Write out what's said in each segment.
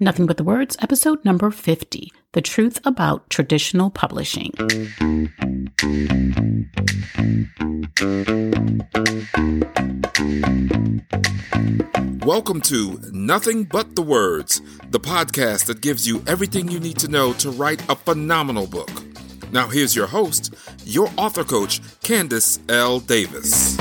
Nothing But the Words, episode number 50 The Truth About Traditional Publishing. Welcome to Nothing But the Words, the podcast that gives you everything you need to know to write a phenomenal book. Now, here's your host, your author coach, Candace L. Davis.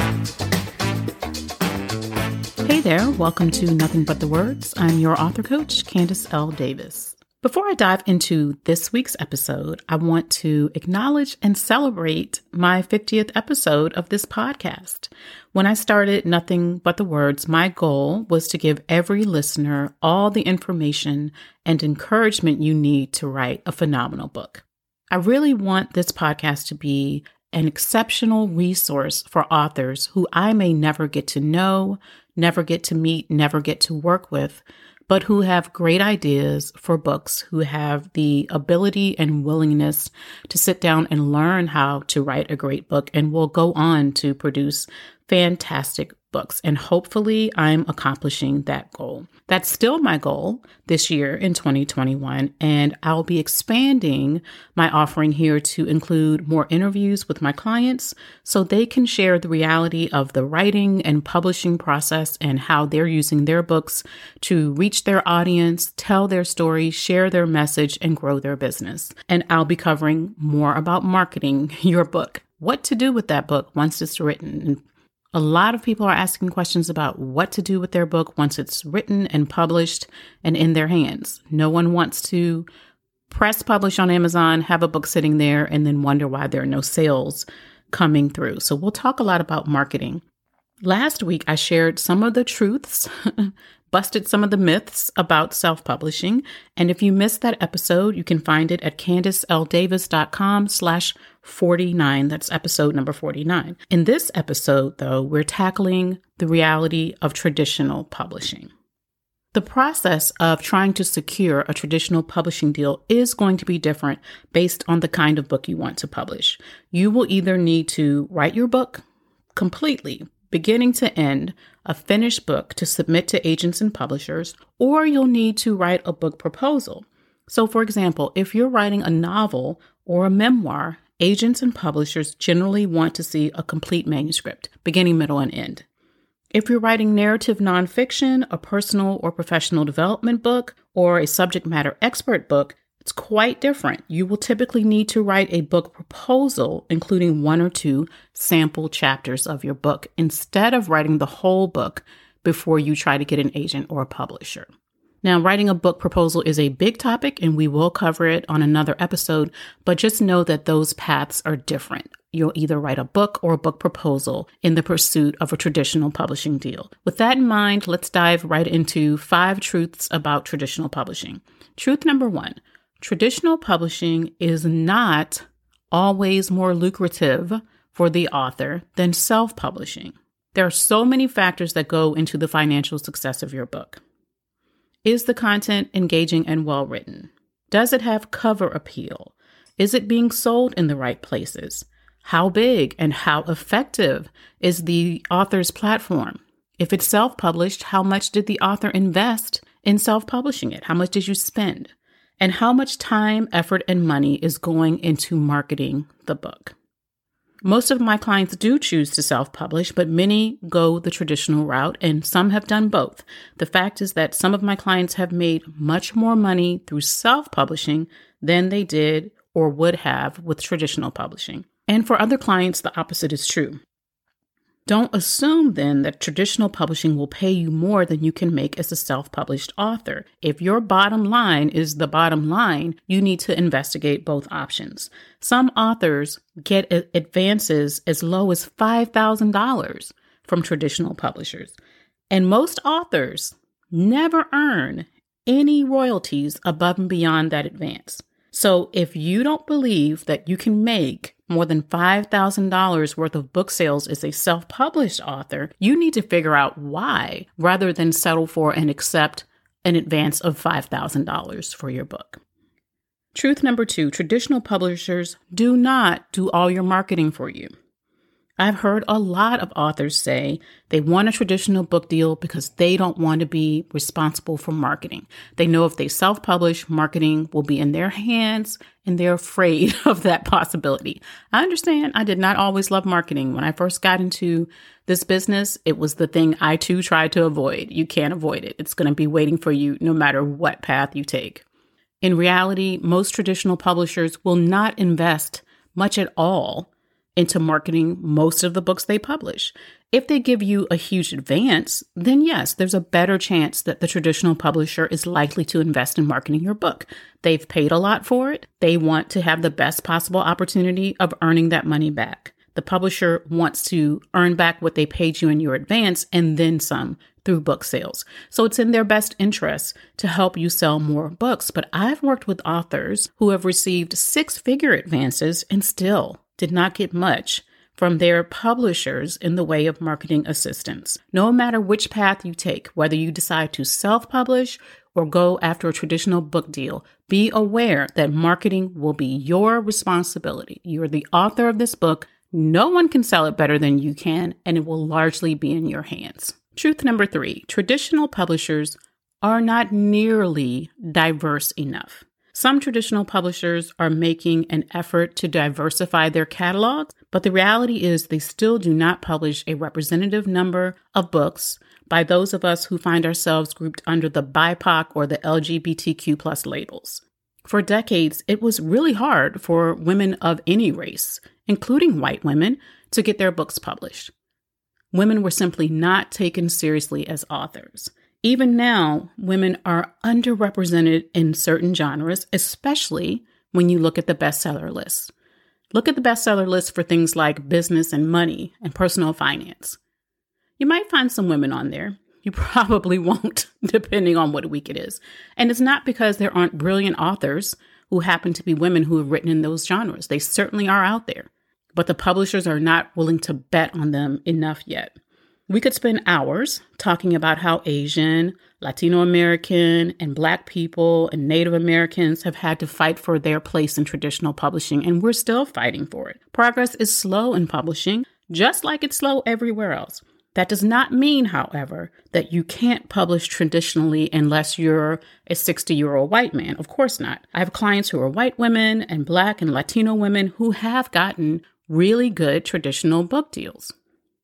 Hey there, welcome to Nothing But the Words. I'm your author coach, Candace L. Davis. Before I dive into this week's episode, I want to acknowledge and celebrate my 50th episode of this podcast. When I started Nothing But the Words, my goal was to give every listener all the information and encouragement you need to write a phenomenal book. I really want this podcast to be an exceptional resource for authors who I may never get to know, never get to meet, never get to work with, but who have great ideas for books, who have the ability and willingness to sit down and learn how to write a great book and will go on to produce fantastic books. And hopefully, I'm accomplishing that goal. That's still my goal this year in 2021. And I'll be expanding my offering here to include more interviews with my clients so they can share the reality of the writing and publishing process and how they're using their books to reach their audience, tell their story, share their message, and grow their business. And I'll be covering more about marketing your book what to do with that book once it's written a lot of people are asking questions about what to do with their book once it's written and published and in their hands. No one wants to press publish on Amazon, have a book sitting there, and then wonder why there are no sales coming through. So, we'll talk a lot about marketing. Last week, I shared some of the truths busted some of the myths about self publishing. And if you missed that episode, you can find it at candaceLdavis.com slash 49. That's episode number 49. In this episode, though, we're tackling the reality of traditional publishing. The process of trying to secure a traditional publishing deal is going to be different based on the kind of book you want to publish. You will either need to write your book completely beginning to end, a finished book to submit to agents and publishers, or you'll need to write a book proposal. So, for example, if you're writing a novel or a memoir, agents and publishers generally want to see a complete manuscript, beginning, middle, and end. If you're writing narrative nonfiction, a personal or professional development book, or a subject matter expert book, it's quite different. You will typically need to write a book proposal, including one or two sample chapters of your book, instead of writing the whole book before you try to get an agent or a publisher. Now, writing a book proposal is a big topic and we will cover it on another episode, but just know that those paths are different. You'll either write a book or a book proposal in the pursuit of a traditional publishing deal. With that in mind, let's dive right into five truths about traditional publishing. Truth number one traditional publishing is not always more lucrative for the author than self publishing. There are so many factors that go into the financial success of your book. Is the content engaging and well written? Does it have cover appeal? Is it being sold in the right places? How big and how effective is the author's platform? If it's self published, how much did the author invest in self publishing it? How much did you spend? and how much time, effort, and money is going into marketing the book. Most of my clients do choose to self publish, but many go the traditional route, and some have done both. The fact is that some of my clients have made much more money through self publishing than they did or would have with traditional publishing. And for other clients, the opposite is true. Don't assume then that traditional publishing will pay you more than you can make as a self published author. If your bottom line is the bottom line, you need to investigate both options. Some authors get advances as low as $5,000 from traditional publishers, and most authors never earn any royalties above and beyond that advance. So if you don't believe that you can make more than $5,000 worth of book sales as a self published author, you need to figure out why rather than settle for and accept an advance of $5,000 for your book. Truth number two traditional publishers do not do all your marketing for you. I've heard a lot of authors say they want a traditional book deal because they don't want to be responsible for marketing. They know if they self publish, marketing will be in their hands and they're afraid of that possibility. I understand I did not always love marketing. When I first got into this business, it was the thing I too tried to avoid. You can't avoid it, it's going to be waiting for you no matter what path you take. In reality, most traditional publishers will not invest much at all into marketing most of the books they publish. If they give you a huge advance, then yes, there's a better chance that the traditional publisher is likely to invest in marketing your book. They've paid a lot for it. They want to have the best possible opportunity of earning that money back. The publisher wants to earn back what they paid you in your advance and then some through book sales. So it's in their best interest to help you sell more books. But I've worked with authors who have received six figure advances and still did not get much from their publishers in the way of marketing assistance. No matter which path you take, whether you decide to self publish or go after a traditional book deal, be aware that marketing will be your responsibility. You're the author of this book. No one can sell it better than you can, and it will largely be in your hands. Truth number three traditional publishers are not nearly diverse enough. Some traditional publishers are making an effort to diversify their catalogs, but the reality is they still do not publish a representative number of books by those of us who find ourselves grouped under the BIPOC or the LGBTQ plus labels. For decades, it was really hard for women of any race, including white women, to get their books published. Women were simply not taken seriously as authors. Even now, women are underrepresented in certain genres, especially when you look at the bestseller list. Look at the bestseller list for things like business and money and personal finance. You might find some women on there. You probably won't, depending on what week it is. And it's not because there aren't brilliant authors who happen to be women who have written in those genres. They certainly are out there, but the publishers are not willing to bet on them enough yet. We could spend hours talking about how Asian, Latino American, and Black people and Native Americans have had to fight for their place in traditional publishing, and we're still fighting for it. Progress is slow in publishing, just like it's slow everywhere else. That does not mean, however, that you can't publish traditionally unless you're a 60 year old white man. Of course not. I have clients who are white women and Black and Latino women who have gotten really good traditional book deals.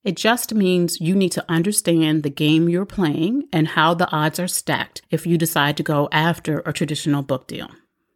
It just means you need to understand the game you're playing and how the odds are stacked if you decide to go after a traditional book deal.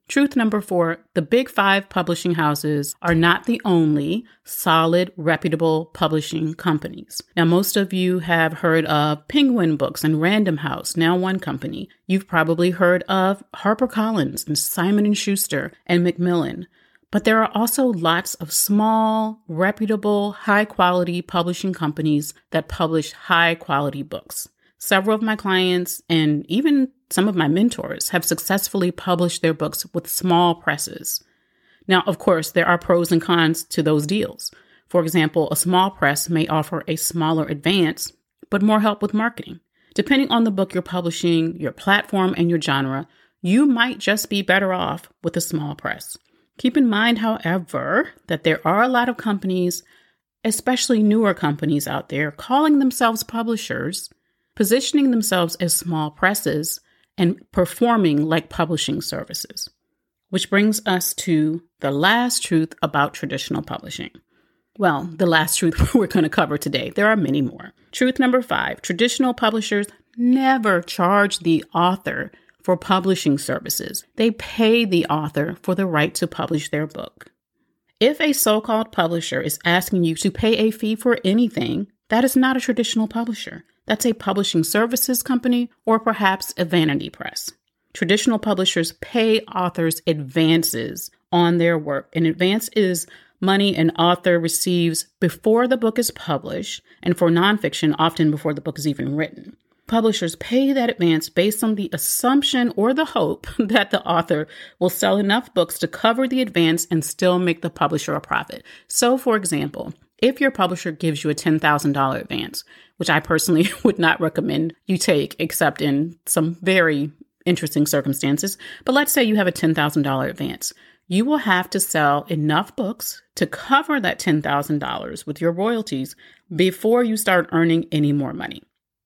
Truth number four the big five publishing houses are not the only solid, reputable publishing companies. Now, most of you have heard of Penguin Books and Random House, now one company. You've probably heard of HarperCollins and Simon & Schuster and Macmillan. But there are also lots of small, reputable, high quality publishing companies that publish high quality books. Several of my clients and even some of my mentors have successfully published their books with small presses. Now, of course, there are pros and cons to those deals. For example, a small press may offer a smaller advance, but more help with marketing. Depending on the book you're publishing, your platform, and your genre, you might just be better off with a small press. Keep in mind, however, that there are a lot of companies, especially newer companies out there, calling themselves publishers, positioning themselves as small presses, and performing like publishing services. Which brings us to the last truth about traditional publishing. Well, the last truth we're going to cover today. There are many more. Truth number five traditional publishers never charge the author for publishing services. They pay the author for the right to publish their book. If a so called publisher is asking you to pay a fee for anything, that is not a traditional publisher. That's a publishing services company or perhaps a vanity press. Traditional publishers pay authors advances on their work. An advance is money an author receives before the book is published, and for nonfiction, often before the book is even written publishers pay that advance based on the assumption or the hope that the author will sell enough books to cover the advance and still make the publisher a profit. So, for example, if your publisher gives you a $10,000 advance, which I personally would not recommend you take except in some very interesting circumstances. But let's say you have a $10,000 advance. You will have to sell enough books to cover that $10,000 with your royalties before you start earning any more money.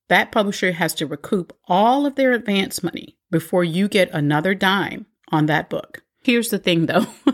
That publisher has to recoup all of their advance money before you get another dime on that book. Here's the thing though.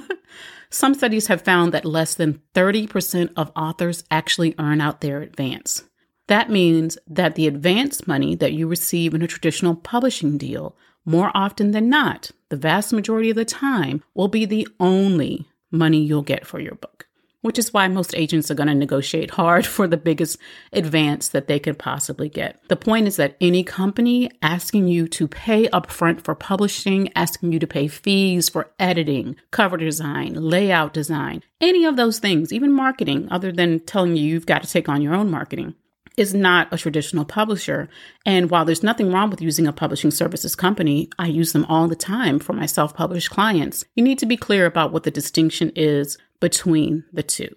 Some studies have found that less than 30% of authors actually earn out their advance. That means that the advance money that you receive in a traditional publishing deal, more often than not, the vast majority of the time, will be the only money you'll get for your book which is why most agents are going to negotiate hard for the biggest advance that they could possibly get. The point is that any company asking you to pay upfront for publishing, asking you to pay fees for editing, cover design, layout design, any of those things, even marketing, other than telling you you've got to take on your own marketing, is not a traditional publisher. And while there's nothing wrong with using a publishing services company, I use them all the time for my self published clients. You need to be clear about what the distinction is between the two.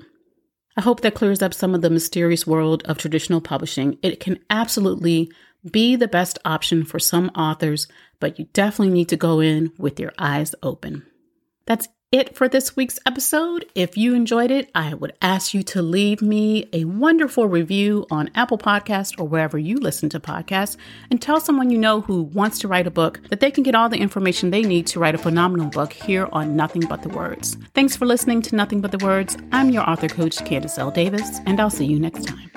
I hope that clears up some of the mysterious world of traditional publishing. It can absolutely be the best option for some authors, but you definitely need to go in with your eyes open. That's it for this week's episode. If you enjoyed it, I would ask you to leave me a wonderful review on Apple Podcast or wherever you listen to podcasts and tell someone you know who wants to write a book that they can get all the information they need to write a phenomenal book here on Nothing But the Words. Thanks for listening to Nothing But the Words. I'm your author coach, Candace L. Davis, and I'll see you next time.